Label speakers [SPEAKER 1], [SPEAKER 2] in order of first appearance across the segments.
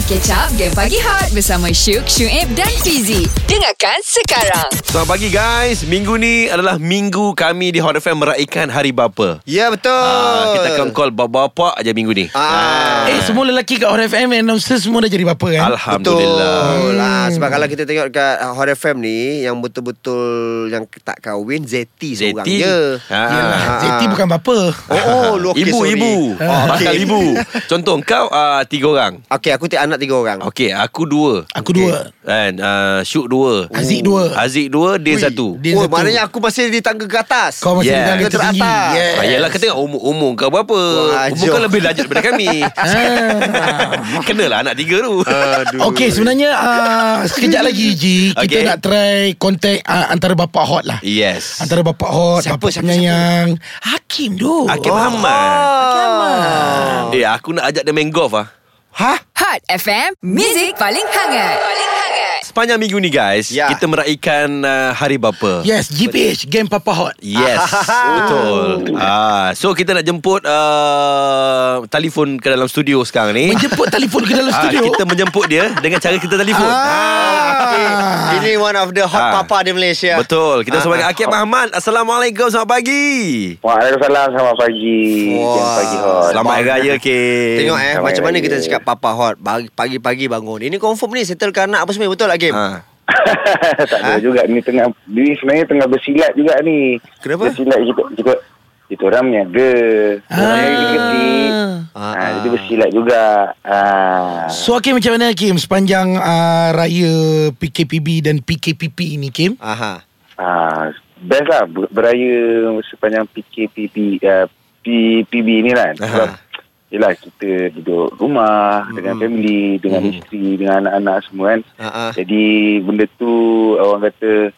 [SPEAKER 1] Mari catch up Game Pagi Hot Bersama Syuk, Syuib dan Fizi Dengarkan sekarang
[SPEAKER 2] Selamat pagi guys Minggu ni adalah minggu kami di Hot FM meraihkan Hari Bapa
[SPEAKER 3] Ya betul
[SPEAKER 2] Ah, kita akan call bapa-bapa aja minggu ni.
[SPEAKER 3] Ah.
[SPEAKER 4] Eh semua lelaki kat Hot FM Announcer semua dah jadi bapa kan
[SPEAKER 2] Alhamdulillah.
[SPEAKER 3] Betul lah Sebab kalau kita tengok kat uh, Hot FM ni Yang betul-betul Yang tak kahwin Zeti seorang
[SPEAKER 2] Zeti.
[SPEAKER 3] je
[SPEAKER 2] Ah.
[SPEAKER 4] Yelah,
[SPEAKER 3] Ah.
[SPEAKER 4] Zeti bukan bapa
[SPEAKER 3] Oh, oh lu okay,
[SPEAKER 2] ibu,
[SPEAKER 3] sorry.
[SPEAKER 2] ibu.
[SPEAKER 3] Oh,
[SPEAKER 2] Bakal
[SPEAKER 3] okay.
[SPEAKER 2] ibu. Contoh kau uh, tiga orang.
[SPEAKER 3] Okay aku tiap anak tiga orang
[SPEAKER 2] Okey, aku dua.
[SPEAKER 4] Aku dua
[SPEAKER 2] Kan, uh, Syuk dua.
[SPEAKER 4] Aziz dua
[SPEAKER 2] Aziz dua, dia
[SPEAKER 4] Ui,
[SPEAKER 2] satu.
[SPEAKER 4] Dia
[SPEAKER 3] Oh
[SPEAKER 4] satu
[SPEAKER 3] maknanya aku masih di tangga ke atas
[SPEAKER 4] Kau masih
[SPEAKER 2] Yeah.
[SPEAKER 4] yeah. tertinggi
[SPEAKER 3] teratas.
[SPEAKER 4] yes.
[SPEAKER 2] Ah, yelah, kita tengok umur, umur kau berapa.
[SPEAKER 3] Wah,
[SPEAKER 2] umur kau lebih lanjut daripada kami.
[SPEAKER 4] Ah.
[SPEAKER 2] Kenalah anak tiga tu.
[SPEAKER 3] Aduh
[SPEAKER 4] Okey sebenarnya uh, Sekejap lagi Ji Kita
[SPEAKER 2] Okey.
[SPEAKER 4] nak try Contact uh, Antara bapa hot lah
[SPEAKER 2] Yes.
[SPEAKER 4] Antara bapa hot
[SPEAKER 3] Siapa,
[SPEAKER 4] Bapa
[SPEAKER 3] siapa,
[SPEAKER 4] penyayang Hakim tu
[SPEAKER 2] Hakim
[SPEAKER 3] Oh.
[SPEAKER 2] Ahmad.
[SPEAKER 4] Hakim Ahmad
[SPEAKER 2] Eh, aku nak ajak dia main golf ah.
[SPEAKER 1] Hot FM Music paling hangat Paling hangat
[SPEAKER 2] Sepanjang minggu ni guys,
[SPEAKER 3] Ya.
[SPEAKER 2] kita meraihkan uh, Hari Bapa.
[SPEAKER 4] Yes GPH Game Papa Hot
[SPEAKER 2] Yes, betul. Ah, so kita nak jemput uh, telefon ke dalam studio sekarang ni.
[SPEAKER 4] Menjemput telefon ke dalam
[SPEAKER 2] Ah,
[SPEAKER 4] studio
[SPEAKER 2] kita menjemput dia dengan cara kita telefon.
[SPEAKER 4] Ah.
[SPEAKER 3] Ini one of the hot
[SPEAKER 2] Ah.
[SPEAKER 3] papa di Malaysia
[SPEAKER 2] Betul. Kita bersama
[SPEAKER 3] Ah,
[SPEAKER 2] dengan Akib Ahmad. Assalamualaikum, selamat pagi.
[SPEAKER 5] Waalaikumsalam Selamat pagi
[SPEAKER 3] Wah.
[SPEAKER 5] Yang pagi hot
[SPEAKER 2] Selamat Hari Raya, Kim.
[SPEAKER 3] Tengok eh
[SPEAKER 5] Selamat
[SPEAKER 3] Macam mana
[SPEAKER 5] Raya.
[SPEAKER 3] kita cakap Papa hot Pagi-pagi bangun Ini confirm ni Settlekan anak apa semua Betul tak Kim?
[SPEAKER 2] Ha.
[SPEAKER 5] Tak ada
[SPEAKER 3] Ha?
[SPEAKER 5] juga Ni tengah Ni sebenarnya tengah bersilat juga ni
[SPEAKER 3] Kenapa?
[SPEAKER 5] Bersilat kita Kita, kita orang meniaga kecil
[SPEAKER 3] Ah,
[SPEAKER 5] ha, Jadi bersilat juga ha.
[SPEAKER 4] So Hakim macam mana Hakim Sepanjang uh, Raya PKPB dan PKPP ni Kim
[SPEAKER 3] Aha.
[SPEAKER 5] ha, Best lah ber- Beraya Sepanjang PKPB uh, PPB ni kan
[SPEAKER 2] Aha.
[SPEAKER 5] Sebab Yelah kita duduk rumah hmm. Dengan family Dengan hmm. isteri Dengan anak-anak semua kan
[SPEAKER 3] Ah, ah.
[SPEAKER 5] Jadi benda tu orang kata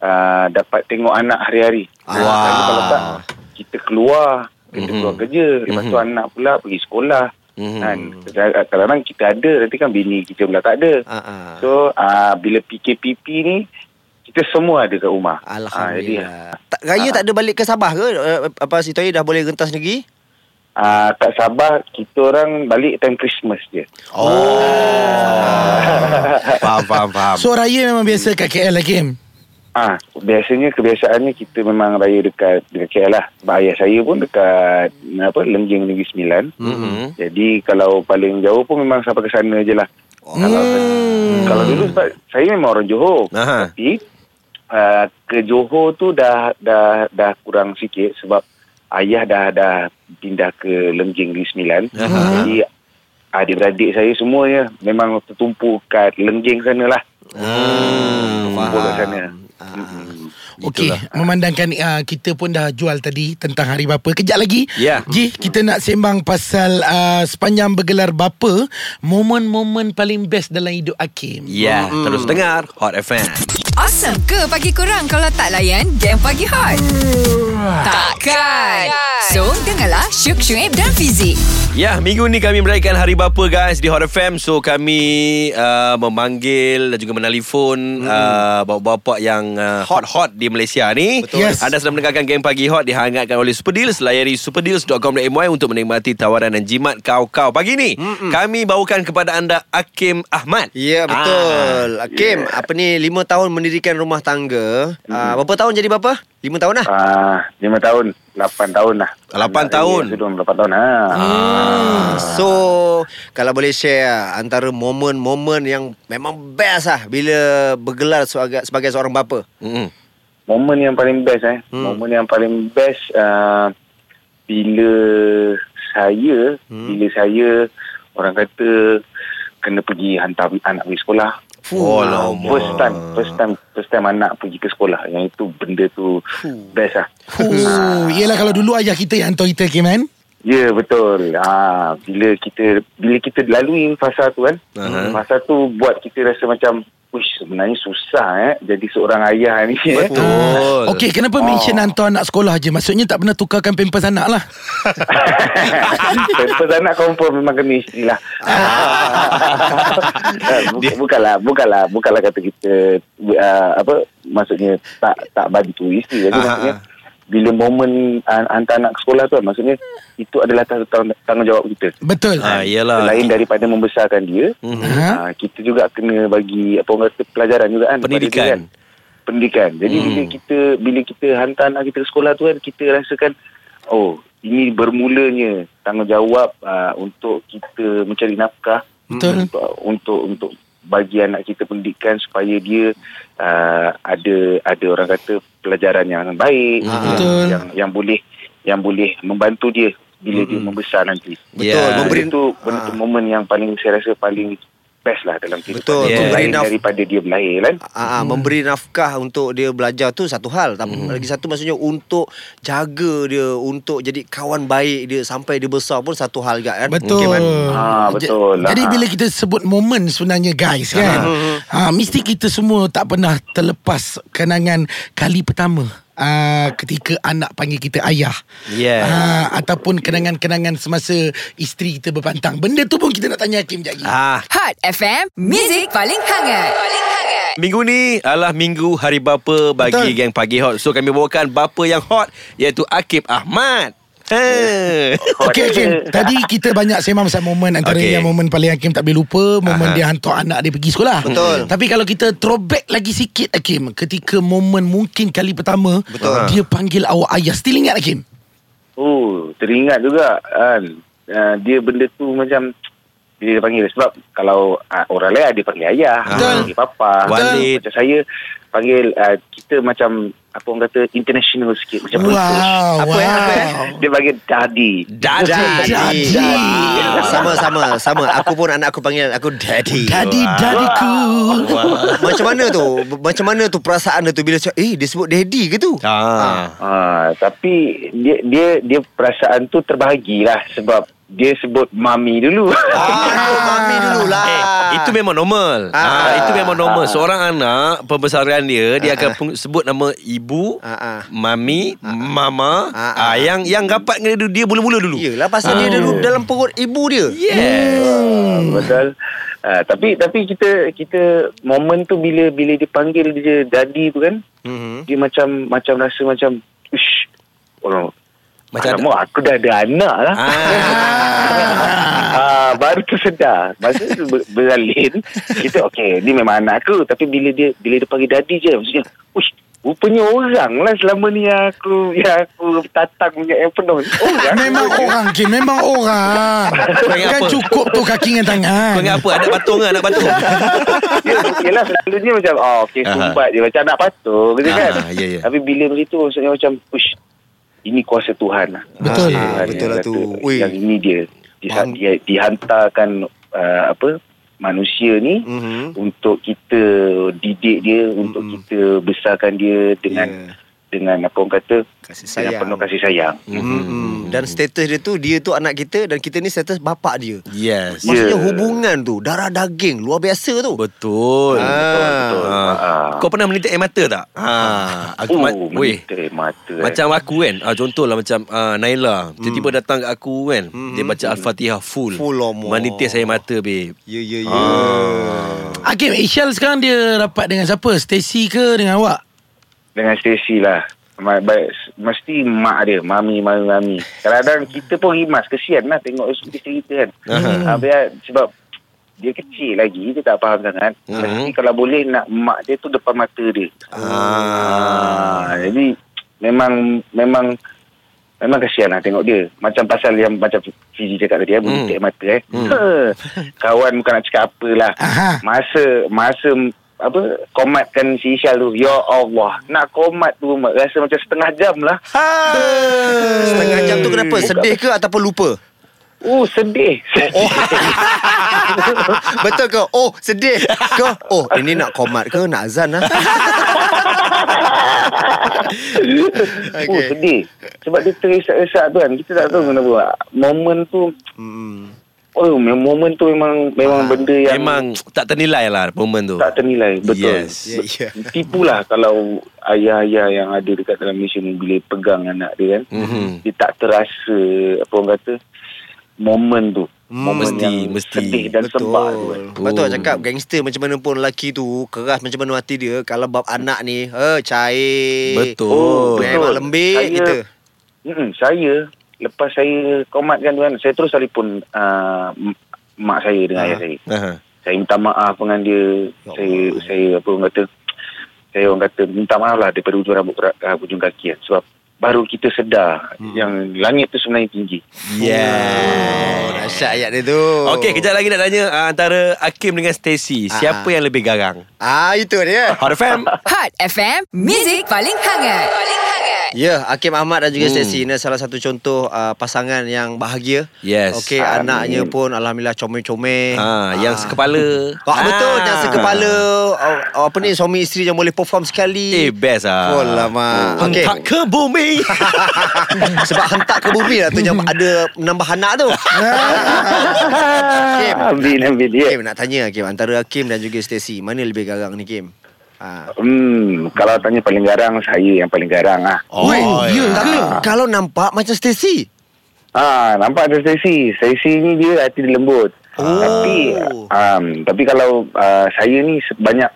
[SPEAKER 5] uh, dapat tengok anak hari-hari.
[SPEAKER 3] Ah.
[SPEAKER 5] Tapi
[SPEAKER 2] Wah.
[SPEAKER 5] Kalau tak kita keluar, kita
[SPEAKER 2] Mhm.
[SPEAKER 5] keluar kerja, lepas tu
[SPEAKER 2] Mhm.
[SPEAKER 5] anak pula pergi sekolah.
[SPEAKER 2] Mhm.
[SPEAKER 5] Kan. Kadang-kadang kita ada nanti kan bini kita pula tak ada.
[SPEAKER 3] Ah, ah.
[SPEAKER 5] So uh, bila PKPP ni kita semua ada kat rumah. Ah, jadi
[SPEAKER 3] Alhamdulillah. Tak, raya tak ada balik ke Sabah ke? Uh, Apa si dah boleh rentas negeri?
[SPEAKER 5] Uh, tak sabar kita orang balik time Christmas je.
[SPEAKER 2] Oh. faham, faham, faham.
[SPEAKER 4] So raya memang biasa kat KL lah Kim
[SPEAKER 5] Ah, biasanya kebiasaannya kita memang raya dekat dekat KL lah. Sebab ayah saya pun dekat apa Lengging Negeri Sembilan.
[SPEAKER 2] Mhm.
[SPEAKER 5] Jadi kalau paling jauh pun memang sampai ke sana je lah. Kalau,
[SPEAKER 4] Hmm.
[SPEAKER 5] kalau dulu sebab saya memang orang Johor.
[SPEAKER 2] Aha.
[SPEAKER 5] Tapi uh, ke Johor tu dah dah dah kurang sikit sebab ayah dah dah pindah ke Lengging Negeri Sembilan.
[SPEAKER 2] Aha.
[SPEAKER 5] Jadi adik-beradik saya semuanya memang tertumpu kat Lengging sana lah.
[SPEAKER 2] Hmm.
[SPEAKER 5] Tertumpu kat sana.
[SPEAKER 3] Ah.
[SPEAKER 5] Mm-mm.
[SPEAKER 4] Okey, memandangkan uh, kita pun dah jual tadi tentang hari bapa. Kejap lagi,
[SPEAKER 2] Ya.
[SPEAKER 4] Ji, kita nak sembang pasal uh, sepanjang bergelar bapa, momen-momen paling best dalam hidup Hakim.
[SPEAKER 2] Ya, terus dengar Hot FM.
[SPEAKER 1] Awesome ke pagi kurang Kalau tak layan Game Pagi Hot Takkan So dengarlah Syuk, Syuib dan Fizi
[SPEAKER 2] Ya, minggu ni kami meraihkan Hari Bapa guys di Hot FM. So kami uh, memanggil dan juga menelpon hmm. uh, bapa-bapa yang uh, hot-hot di Malaysia ni.
[SPEAKER 4] Betul. Yes.
[SPEAKER 2] Anda sedang mendengarkan Game Pagi Hot dihangatkan oleh Super Deals. Layari superdeals.com.my untuk menikmati tawaran dan jimat kau-kau. Pagi ni hmm. kami bawakan kepada anda Hakim Ahmad.
[SPEAKER 3] Ya betul. Ah. Kim, apa ni lima tahun mendirikan rumah tangga. Ah, berapa tahun jadi bapa? Lima tahun dah.
[SPEAKER 5] Ah, lima tahun, lapan tahun lah.
[SPEAKER 2] Lapan
[SPEAKER 5] Anak
[SPEAKER 2] tahun.
[SPEAKER 5] saya Sudah lapan tahun. Ha.
[SPEAKER 3] Ah. So Kalau boleh share Antara momen-momen yang Memang best lah Bila bergelar sebagai, sebagai seorang bapa
[SPEAKER 2] Hmm.
[SPEAKER 5] Momen yang paling best eh.
[SPEAKER 3] Hmm.
[SPEAKER 5] Momen yang paling best uh, bila saya,
[SPEAKER 3] Hmm.
[SPEAKER 5] bila saya orang kata kena pergi hantar anak pergi sekolah.
[SPEAKER 2] Oh,
[SPEAKER 5] Ah,
[SPEAKER 2] lama.
[SPEAKER 5] First time, first time, first time anak pergi ke sekolah. Yang itu benda tu best lah.
[SPEAKER 4] Oh, yelah kalau dulu ayah kita yang hantar kita Kim kan?
[SPEAKER 5] Ya betul. Ha, bila kita bila kita lalui fasa tu kan,
[SPEAKER 2] Aha.
[SPEAKER 5] fasa tu buat kita rasa macam, Uish, sebenarnya susah eh jadi seorang ayah ni. eh."
[SPEAKER 2] Betul.
[SPEAKER 4] Okey, kenapa mention hantar anak sekolah je? Maksudnya tak pernah tukarkan pampers anak lah.
[SPEAKER 5] Pampers anak confirm memang kena isteri lah. Buk- bukanlah, bukanlah, bukanlah kata kita uh, apa maksudnya tak tak bagi tu isteri. Jadi
[SPEAKER 2] Ah,
[SPEAKER 5] maksudnya
[SPEAKER 2] ah.
[SPEAKER 5] Bila momen uh, hantar anak ke sekolah tu kan, maksudnya itu adalah tang- tang- tanggungjawab kita.
[SPEAKER 4] Betul.
[SPEAKER 2] Ah, iyalah.
[SPEAKER 5] Selain daripada membesarkan dia.
[SPEAKER 4] Ha?
[SPEAKER 5] uh, kita juga kena bagi apa orang kata pelajaran juga kan.
[SPEAKER 2] Pendidikan.
[SPEAKER 5] dia kan. Pendidikan. Jadi
[SPEAKER 2] Hmm.
[SPEAKER 5] bila kita bila kita hantar anak kita ke sekolah tu kan kita rasakan oh ini bermulanya tanggungjawab uh, untuk kita mencari nafkah
[SPEAKER 4] Betul.
[SPEAKER 5] untuk untuk, untuk bagi anak kita pendidikan supaya dia uh, ada ada orang kata pelajaran yang baik
[SPEAKER 2] Ah,
[SPEAKER 5] yang, yang yang boleh yang boleh membantu dia bila dia membesar nanti.
[SPEAKER 3] Betul,
[SPEAKER 2] Yeah.
[SPEAKER 3] memberi-
[SPEAKER 5] itu tu momen yang paling saya rasa paling best lah dalam kehidupan.
[SPEAKER 3] Betul,
[SPEAKER 5] dia. Lain
[SPEAKER 3] naf-
[SPEAKER 5] daripada dia berlahir kan.
[SPEAKER 3] Ah, ah, memberi nafkah untuk dia belajar tu satu hal tapi lagi satu maksudnya untuk jaga dia untuk jadi kawan baik dia sampai dia besar pun satu hal juga kan
[SPEAKER 4] Betul.
[SPEAKER 3] Okey, Man?
[SPEAKER 5] Ah, betul.
[SPEAKER 4] Ja- Jadi bila kita sebut momen sebenarnya guys kan. ha, mesti kita semua tak pernah terlepas kenangan kali pertama. Uh, ketika anak panggil kita ayah
[SPEAKER 2] Yeah.
[SPEAKER 4] Ah, Ataupun kenangan-kenangan semasa Isteri kita berpantang Benda tu pun kita nak tanya Hakim sekejap lagi
[SPEAKER 2] Ah,
[SPEAKER 1] Hot FM, Music paling hangat. Paling hangat.
[SPEAKER 2] Minggu ni adalah minggu hari bapa bagi
[SPEAKER 4] Betul.
[SPEAKER 2] geng pagi hot. So kami bawakan bapa yang hot iaitu Akib Ahmad. Ha.
[SPEAKER 4] Okey Hakim Tadi kita banyak sembang pasal momen Antara
[SPEAKER 2] Okey.
[SPEAKER 4] yang momen paling Hakim tak boleh lupa Momen
[SPEAKER 2] Aha.
[SPEAKER 4] dia hantar anak dia pergi sekolah
[SPEAKER 3] Betul.
[SPEAKER 4] Tapi kalau kita throwback lagi sikit Hakim Ketika momen mungkin kali pertama
[SPEAKER 3] Betul.
[SPEAKER 4] Dia panggil awak ayah Still ingat Hakim?
[SPEAKER 5] Oh, teringat juga kan. Uh, dia benda tu macam dia panggil sebab kalau uh, orang lain dia panggil ayah,
[SPEAKER 4] Betul.
[SPEAKER 5] panggil papa.
[SPEAKER 2] Walid.
[SPEAKER 5] Macam saya panggil uh, kita macam apa orang kata international sikit macam
[SPEAKER 4] Wow,
[SPEAKER 5] British.
[SPEAKER 3] Apa,
[SPEAKER 4] wow.
[SPEAKER 3] apa?
[SPEAKER 5] Dia panggil daddy.
[SPEAKER 2] Daddy.
[SPEAKER 4] Daddy.
[SPEAKER 3] Daddy. Sama sama sama. Aku pun anak aku panggil aku daddy.
[SPEAKER 4] Daddy, daddyku
[SPEAKER 3] Macam mana tu? Macam mana tu perasaan dia tu bila cakap, eh dia sebut daddy ke tu?
[SPEAKER 2] Ah.
[SPEAKER 5] Ah, tapi dia dia dia perasaan tu terbahagilah sebab dia sebut mami dulu.
[SPEAKER 3] Ah, mami dululah.
[SPEAKER 2] Eh, itu memang normal.
[SPEAKER 3] Ah.
[SPEAKER 2] Ah, itu memang normal. Seorang anak pembesaran dia dia akan peng- sebut nama ibu,
[SPEAKER 3] Ah, ah.
[SPEAKER 2] mami, mama,
[SPEAKER 3] Ah, ah.
[SPEAKER 2] ah, yang yang rapat dengan dia, dia mula-mula dulu.
[SPEAKER 3] Yelah pasal dia dulu dalam perut ibu dia.
[SPEAKER 2] Yes.
[SPEAKER 5] Ah, betul. Ah, tapi tapi kita kita momen tu bila bila dia panggil dia daddy tu kan,
[SPEAKER 3] Mhm.
[SPEAKER 5] dia macam macam rasa macam ish. Oh,
[SPEAKER 2] Macam
[SPEAKER 5] macam aku dah ada anak lah.
[SPEAKER 2] Ah.
[SPEAKER 5] ah, baru tersedar. Masa tu ber- beralin, kita okey, ni memang anak aku. Tapi bila dia bila dia panggil daddy je, maksudnya, ush, rupanya orang lah selama ni yang aku yang aku tatang punya yang penuh. Orang.
[SPEAKER 4] Memang orang Kim Memang orang Kan
[SPEAKER 2] apa?
[SPEAKER 4] cukup tu kaki dengan tangan
[SPEAKER 2] Kau ingat apa? Anak patung ke anak patung?
[SPEAKER 5] Ya, yelah selalunya macam oh, okay,
[SPEAKER 2] Aha.
[SPEAKER 5] sumbat je macam nak patung gitu kan.
[SPEAKER 2] Ah, ya, ya.
[SPEAKER 5] Tapi bila begitu maksudnya macam ush ini kuasa Tuhan lah.
[SPEAKER 4] Betul.
[SPEAKER 3] Ah,
[SPEAKER 5] Tuhan
[SPEAKER 3] betul lah tu. Ui.
[SPEAKER 5] Yang ini dia, dia, dia dihantarkan uh, apa manusia ni
[SPEAKER 3] Mhm.
[SPEAKER 5] untuk kita didik dia, untuk kita besarkan dia dengan
[SPEAKER 3] Ya.
[SPEAKER 5] Dengan apa orang kata
[SPEAKER 3] Kasih
[SPEAKER 5] dengan
[SPEAKER 3] sayang.
[SPEAKER 5] penuh kasih sayang.
[SPEAKER 3] Hmm. Dan status dia tu Dia tu anak kita Dan kita ni status bapak dia
[SPEAKER 2] Yes.
[SPEAKER 3] Maksudnya
[SPEAKER 5] Ya.
[SPEAKER 3] hubungan tu Darah daging Luar biasa tu
[SPEAKER 2] Betul.
[SPEAKER 3] Ah.
[SPEAKER 5] Betul, betul.
[SPEAKER 2] Ah.
[SPEAKER 5] Ah.
[SPEAKER 2] Kau pernah menitik air mata tak? Ha, aku
[SPEAKER 5] Oh,
[SPEAKER 2] ma-
[SPEAKER 5] menitik mata. eh.
[SPEAKER 2] Macam aku kan ah, Contohlah macam ah, Naila Tiba-tiba datang kat aku kan Dia baca Al-Fatihah full
[SPEAKER 3] Full, Omar.
[SPEAKER 2] Menitis air mata babe
[SPEAKER 3] Ya ya ya.
[SPEAKER 4] Hakim Isyal sekarang dia rapat dengan siapa Stacy ke dengan awak
[SPEAKER 5] Dengan Stacy lah. Mesti mak dia Mami, mami, mami. Kadang-kadang kita pun rimas Kesian lah tengok dia cerita kan. Ha, biar, Sebab Dia kecil lagi Dia tak faham sangat.
[SPEAKER 2] Mhm.
[SPEAKER 5] Mesti kalau boleh Nak mak dia tu depan mata dia.
[SPEAKER 2] Ah.
[SPEAKER 5] ha, Jadi Memang Memang Memang kesian lah tengok dia. Macam pasal yang Macam Fizi cakap tadi
[SPEAKER 2] Hmm.
[SPEAKER 5] Bunuh mata eh. Kawan bukan nak cakap apa lah
[SPEAKER 4] Aha.
[SPEAKER 5] Masa Masa apa komatkan si Isyal tu. Ya Allah nak komat tu rasa macam setengah jam lah.
[SPEAKER 3] Setengah jam tu kenapa?
[SPEAKER 5] Bukan.
[SPEAKER 3] Sedih ke ataupun lupa?
[SPEAKER 5] Oh sedih.
[SPEAKER 3] Oh. Betul ke? Oh sedih ke? Oh ini nak komat ke? Nak azan lah.
[SPEAKER 5] Oh sedih. Sebab dia terisak-isak tu kan. Kita tak tahu kenapa. Momen tu
[SPEAKER 3] hmm.
[SPEAKER 5] Oh momen tu memang memang benda yang
[SPEAKER 2] Memang tak ternilai lah Momen tu
[SPEAKER 5] tak ternilai betul
[SPEAKER 2] Yes.
[SPEAKER 3] Ya ya
[SPEAKER 5] tipulah kalau ayah-ayah yang ada dekat dalam Malaysia ni bila pegang anak dia kan
[SPEAKER 2] Mhm.
[SPEAKER 5] dia tak terasa apa orang kata momen tu momen
[SPEAKER 2] Mesti,
[SPEAKER 5] yang
[SPEAKER 2] mesti.
[SPEAKER 5] sedih dan sembah tu kan.
[SPEAKER 3] Sebab tu cakap gangster macam mana pun lelaki tu keras macam mana hati dia kalau bab anak ni eh cair.
[SPEAKER 2] Betul.
[SPEAKER 5] Oh,
[SPEAKER 3] Memang lembik
[SPEAKER 5] Saya-
[SPEAKER 3] kita.
[SPEAKER 5] Mm, saya lepas saya komatkan tu kan saya terus telefon uh, mak saya dengan ayah saya.
[SPEAKER 2] Aha.
[SPEAKER 5] Saya minta maaf dengan dia.
[SPEAKER 3] Ya
[SPEAKER 5] saya saya apa orang kata saya orang kata minta maaf lah daripada ujung rambut ke uh, ujung kaki kan. Sebab baru kita sedar
[SPEAKER 3] Hmm.
[SPEAKER 5] yang langit tu sebenarnya tinggi.
[SPEAKER 2] Yeah.
[SPEAKER 3] Oh, dahsyat ayat dia tu.
[SPEAKER 2] Okey, kejap lagi nak tanya uh, antara Hakim dengan Stacy, siapa
[SPEAKER 3] Ah.
[SPEAKER 2] yang lebih garang?
[SPEAKER 3] Ah, itu dia.
[SPEAKER 2] Hot FM.
[SPEAKER 1] Hot FM, Music paling hangat. Paling hangat.
[SPEAKER 3] Ya, Hakim Ahmad dan juga
[SPEAKER 2] Hmm.
[SPEAKER 3] Stacey ini salah satu contoh uh, pasangan yang bahagia.
[SPEAKER 2] Yes.
[SPEAKER 3] Okey, anaknya pun alhamdulillah comel-comel.
[SPEAKER 2] Ha, yang sekepala.
[SPEAKER 3] Ah, betul,
[SPEAKER 2] Ah.
[SPEAKER 3] yang sekepala oh, apa ni suami isteri yang boleh perform sekali.
[SPEAKER 2] Eh, best ah.
[SPEAKER 3] Oh lama. Okey.
[SPEAKER 2] Hentak ke bumi.
[SPEAKER 3] Sebab hentak ke bumi lah tu yang ada menambah anak tu. Kim.
[SPEAKER 5] Amin, amin. Ya.
[SPEAKER 3] Kim nak tanya Kim antara Hakim dan juga Stacey mana lebih garang ni Kim? Ha.
[SPEAKER 5] Hmm, kalau tanya paling garang, saya yang paling garang ah.
[SPEAKER 2] Oh,
[SPEAKER 3] Weh,
[SPEAKER 2] ya
[SPEAKER 3] Tapi
[SPEAKER 2] ke?
[SPEAKER 3] kalau nampak macam Stacey.
[SPEAKER 5] Ah, nampak ada Stacy. Stacy ni dia hati dia lembut.
[SPEAKER 3] Oh.
[SPEAKER 5] Tapi um, tapi kalau uh, saya ni banyak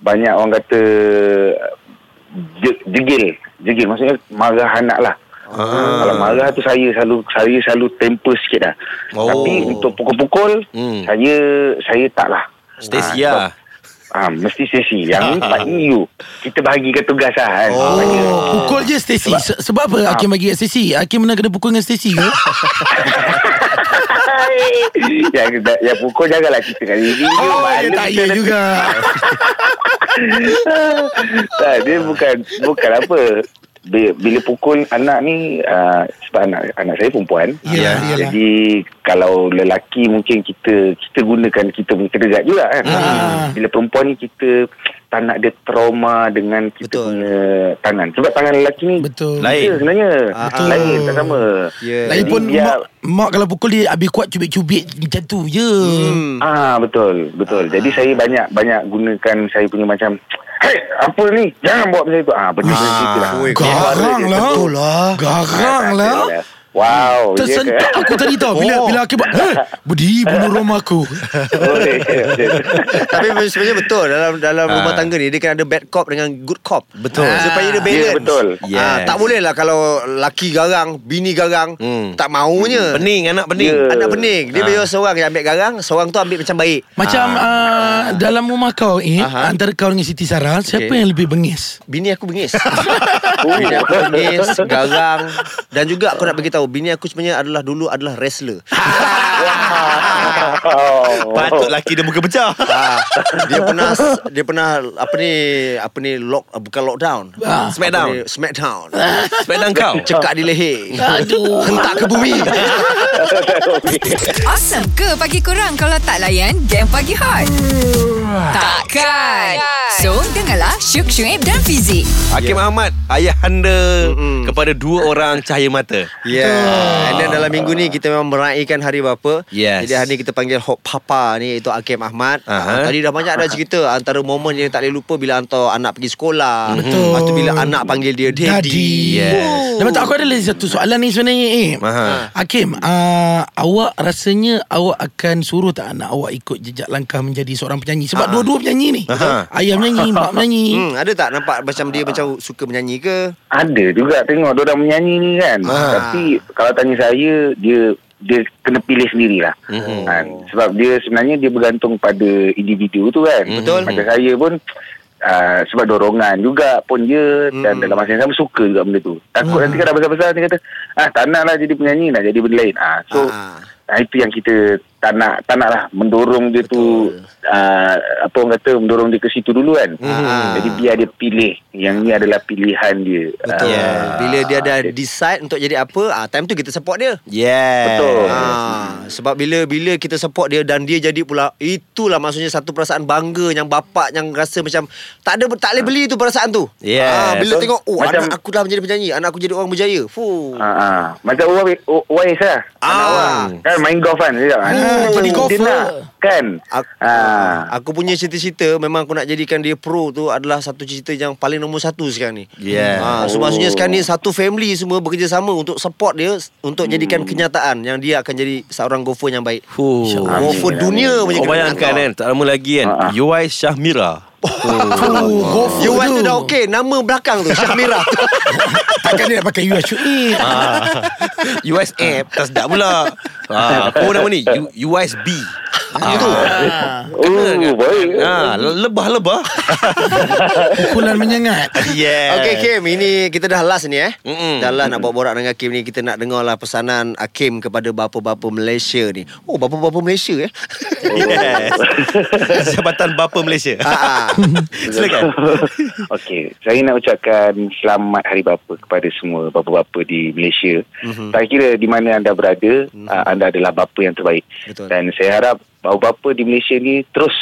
[SPEAKER 5] banyak orang kata je, jegil. Jegil maksudnya marah anak lah.
[SPEAKER 2] Ah.
[SPEAKER 5] Kalau marah tu saya selalu saya selalu temper sikit lah.
[SPEAKER 2] Oh.
[SPEAKER 5] Tapi untuk pukul-pukul
[SPEAKER 2] Hmm.
[SPEAKER 5] saya saya tak lah.
[SPEAKER 2] Stacy
[SPEAKER 5] Ah,
[SPEAKER 2] lah.
[SPEAKER 5] Ah, mesti Stacy. Yang ni part you. Kita bahagikan tugas lah kan. Maknanya,
[SPEAKER 4] Oh, pukul je Stacy. Se- sebab apa Hakim bagi kat Stacy? Hakim pernah kena pukul dengan Stacy ke?
[SPEAKER 5] yang, yang pukul janganlah kita kali ni.
[SPEAKER 4] Oh, ya tak ya juga.
[SPEAKER 5] tak, dia bukan bukan apa. Bila, bila pukul anak ni uh, sebab anak anak saya perempuan.
[SPEAKER 4] Yalah,
[SPEAKER 5] Ah,
[SPEAKER 4] yalah.
[SPEAKER 5] Jadi kalau lelaki mungkin kita kita gunakan kita punya terdekat juga kan.
[SPEAKER 4] Ah.
[SPEAKER 5] Bila perempuan ni kita tak nak dia trauma dengan kita
[SPEAKER 3] Betul.
[SPEAKER 5] punya tangan. Sebab tangan lelaki ni
[SPEAKER 4] Betul.
[SPEAKER 2] Lain.
[SPEAKER 5] dia sebenarnya.
[SPEAKER 3] Ah,
[SPEAKER 4] Betul.
[SPEAKER 5] Lain tak sama.
[SPEAKER 3] Ya.
[SPEAKER 4] Lagipun
[SPEAKER 5] Jadi dia-
[SPEAKER 4] mak, mak kalau pukul dia habis kuat cubit-cubit macam tu je.
[SPEAKER 3] Hmm.
[SPEAKER 5] Ah betul betul. Jadi saya banyak banyak gunakan saya punya macam Hei, apa ni? Jangan buat macam itu. Ah, benda macam lah.
[SPEAKER 3] Oi,
[SPEAKER 4] Garang lah.
[SPEAKER 3] Betul lah.
[SPEAKER 4] Garang lah.
[SPEAKER 5] Wow. dia
[SPEAKER 4] Tersentak
[SPEAKER 5] ke-
[SPEAKER 4] aku tadi tau Bila
[SPEAKER 3] Oh.
[SPEAKER 4] bila Hakim buat "Eh, Berdiri bunuh rumah aku.
[SPEAKER 3] Tapi sebenarnya betul dalam dalam
[SPEAKER 2] Ah.
[SPEAKER 3] rumah tangga ni dia kan ada bad cop dengan good cop.
[SPEAKER 2] Betul.
[SPEAKER 3] Ah, supaya dia balance.
[SPEAKER 5] Ya, betul.
[SPEAKER 3] Ah,
[SPEAKER 2] Yes.
[SPEAKER 3] tak boleh lah kalau laki garang, bini garang,
[SPEAKER 2] Hmm.
[SPEAKER 3] tak maunya.
[SPEAKER 2] Pening anak pening.
[SPEAKER 5] Ya.
[SPEAKER 3] Anak pening. Dia
[SPEAKER 2] Ah.
[SPEAKER 3] biar seorang yang ambil garang, seorang tu ambil macam baik.
[SPEAKER 4] Macam uh, Dalam rumah kau eh,
[SPEAKER 3] Aha.
[SPEAKER 4] Antara kau dengan Siti Sarah Siapa
[SPEAKER 3] Okey.
[SPEAKER 4] yang lebih bengis
[SPEAKER 3] Bini aku bengis. bini aku bengis, garang dan juga aku nak bagi tahu bini aku sebenarnya adalah dulu adalah wrestler.
[SPEAKER 5] Oh.
[SPEAKER 2] Patut laki dia muka pecah.
[SPEAKER 3] Ah, dia pernah dia pernah apa ni apa ni lock bukan lockdown.
[SPEAKER 4] Ah.
[SPEAKER 2] Smackdown.
[SPEAKER 3] Ni, Smackdown.
[SPEAKER 2] Sepedang kau.
[SPEAKER 3] Cekak di leher.
[SPEAKER 4] Aduh.
[SPEAKER 3] Hentak ke bumi.
[SPEAKER 1] Awesome ke pagi kurang kalau tak layan game pagi hot? Takkan. So, dengarlah Syuk Syuib dan Fizik.
[SPEAKER 2] Hakim Ahmad, ayah anda
[SPEAKER 3] Mm-mm.
[SPEAKER 2] kepada dua orang cahaya mata.
[SPEAKER 3] Ya. Yeah. And then dalam minggu ni kita memang meraihkan hari bapa.
[SPEAKER 2] Yes.
[SPEAKER 3] Jadi hari ni kita panggil Hot Papa ni iaitu Hakim Ahmad.
[SPEAKER 2] Aha.
[SPEAKER 3] Uh, tadi dah banyak dah cerita antara momen yang tak boleh lupa bila hantar anak pergi sekolah.
[SPEAKER 4] Betul.
[SPEAKER 3] Lepas tu bila anak panggil dia daddy.
[SPEAKER 4] Daddy
[SPEAKER 2] Yes.
[SPEAKER 4] Lepas tu aku ada lagi satu soalan ni sebenarnya eh.
[SPEAKER 2] Aha.
[SPEAKER 4] Hakim uh, Awak rasanya Awak akan suruh tak anak awak Ikut jejak langkah menjadi seorang penyanyi Sebab
[SPEAKER 3] Ah.
[SPEAKER 4] dua-dua penyanyi ni
[SPEAKER 2] Aha.
[SPEAKER 4] Ayah menyanyi Mak menyanyi
[SPEAKER 3] Hmm, ada tak nampak macam dia macam suka menyanyi ke?
[SPEAKER 5] Ada juga tengok dia orang menyanyi ni kan.
[SPEAKER 3] Ah.
[SPEAKER 5] Tapi kalau tanya saya dia dia kena pilih sendirilah.
[SPEAKER 2] Mhm.
[SPEAKER 5] Kan? Sebab dia sebenarnya dia bergantung pada individu tu kan.
[SPEAKER 3] Betul.
[SPEAKER 5] Macam saya pun Uh, sebab dorongan juga pun dia dan
[SPEAKER 3] Mm.
[SPEAKER 5] dalam masa yang sama suka juga benda tu. Takut
[SPEAKER 4] Hmm.
[SPEAKER 5] nanti kan dah besar-besar dia kata, ah tak nak lah jadi penyanyi nak jadi benda lain. Ah so
[SPEAKER 3] Ah.
[SPEAKER 5] ah, itu yang kita tak nak tak nak lah mendorong dia tu uh, apa orang kata mendorong dia ke situ dulu kan.
[SPEAKER 3] Ah.
[SPEAKER 5] Jadi biar dia pilih yang ni adalah pilihan dia.
[SPEAKER 3] Betul.
[SPEAKER 5] Ah,
[SPEAKER 2] Yeah.
[SPEAKER 3] Bila dia dah decide untuk jadi apa, ah time tu kita support dia.
[SPEAKER 2] Yeah.
[SPEAKER 5] Betul.
[SPEAKER 3] Ah, sebab bila bila kita support dia dan dia jadi pula itulah maksudnya satu perasaan bangga yang bapak yang rasa macam tak ada tak boleh beli tu perasaan tu.
[SPEAKER 2] Yes.
[SPEAKER 3] Ah, bila
[SPEAKER 5] Betul.
[SPEAKER 3] tengok oh
[SPEAKER 5] Macam-
[SPEAKER 3] anak aku dah menjadi penyanyi, anak aku jadi orang berjaya. Fuh.
[SPEAKER 5] Ah, ah. Macam Uwais, Uwais lah.
[SPEAKER 3] Ah.
[SPEAKER 5] Anak orang. Kan main golf kan. Dia, ah,
[SPEAKER 4] jadi
[SPEAKER 5] dia
[SPEAKER 4] golfer.
[SPEAKER 5] nak, kan
[SPEAKER 3] Aku,
[SPEAKER 5] Ah.
[SPEAKER 3] aku punya cita-cita memang aku nak jadikan dia pro tu adalah satu cita yang paling nombor satu sekarang ni.
[SPEAKER 2] Yeah.
[SPEAKER 3] Ha, so
[SPEAKER 5] Oh.
[SPEAKER 3] maksudnya sekarang ni satu family semua bekerjasama untuk support dia untuk
[SPEAKER 5] Hmm.
[SPEAKER 3] jadikan kenyataan yang dia akan jadi seorang golfer yang baik.
[SPEAKER 2] Fuh.
[SPEAKER 3] Golfer dunia punya
[SPEAKER 2] Kau bayangkan kan Tak lama lagi kan
[SPEAKER 5] Ah, ah.
[SPEAKER 2] Yuai Syahmira
[SPEAKER 4] Oh, golfer
[SPEAKER 3] You
[SPEAKER 4] tu.
[SPEAKER 3] tu dah okey Nama belakang tu Syahmira
[SPEAKER 4] Takkan dia nak pakai US
[SPEAKER 2] ah. USF Tak sedap pula. Ah, Apa nama ni? U- USB ah.
[SPEAKER 5] Oh baik
[SPEAKER 2] Ah, lebah-lebah
[SPEAKER 4] Pukulan menyengat.
[SPEAKER 2] Yeah
[SPEAKER 3] Okay Kim Ini kita dah last ni eh
[SPEAKER 2] Mm-mm.
[SPEAKER 3] Dah last nak borak-borak dengan Kim ni Kita nak dengar lah pesanan Kim kepada bapa-bapa Malaysia ni Oh bapa-bapa Malaysia eh
[SPEAKER 2] Yes Jabatan Bapa Malaysia
[SPEAKER 3] ah, ah.
[SPEAKER 2] Silakan
[SPEAKER 5] Okey, saya nak ucapkan selamat Hari Bapa kepada semua bapa-bapa di Malaysia. Mm-hmm. Tak kira di mana anda berada, mm-hmm. anda adalah bapa yang terbaik.
[SPEAKER 3] Betul.
[SPEAKER 5] Dan saya harap bapa-bapa di Malaysia ni terus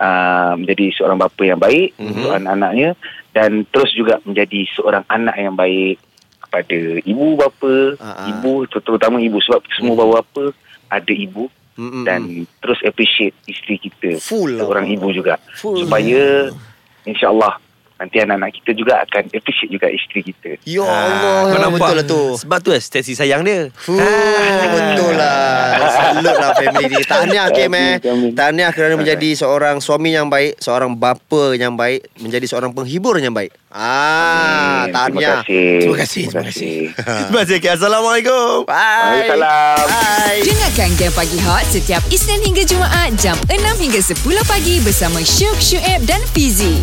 [SPEAKER 5] uh, menjadi seorang bapa yang baik mm-hmm. untuk anak-anaknya dan terus juga menjadi seorang anak yang baik kepada ibu bapa,
[SPEAKER 3] ah.
[SPEAKER 5] ibu terutama ibu sebab semua bapa ada ibu
[SPEAKER 3] Mm-mm.
[SPEAKER 5] dan terus appreciate isteri kita
[SPEAKER 3] Full lah.
[SPEAKER 5] seorang ibu juga
[SPEAKER 3] Full.
[SPEAKER 5] supaya insyaallah nanti anak-anak kita juga akan appreciate juga isteri kita.
[SPEAKER 3] Ya
[SPEAKER 2] Ah,
[SPEAKER 3] Allah.
[SPEAKER 2] Kau nampak?
[SPEAKER 3] Betul lah tu.
[SPEAKER 2] Sebab tu lah Stacey sayang dia.
[SPEAKER 3] Fuh, betul lah. Salute lah family ni. Tahniah Kim eh.
[SPEAKER 5] Amin, amin.
[SPEAKER 3] Tahniah kerana menjadi seorang suami yang baik Seorang bapa yang baik Menjadi seorang penghibur yang baik. Ah,
[SPEAKER 5] Amin.
[SPEAKER 3] Tahniah
[SPEAKER 5] Terima kasih.
[SPEAKER 4] Terima kasih, terima kasih.
[SPEAKER 2] Terima kasih okay. Assalamualaikum.
[SPEAKER 3] Bye.
[SPEAKER 5] Waalaikumsalam.
[SPEAKER 3] Bye.
[SPEAKER 1] Dengarkan Game Pagi Hot setiap Isnin hingga Jumaat jam 6 hingga 10 pagi bersama Syuk, Syuib dan Fizi.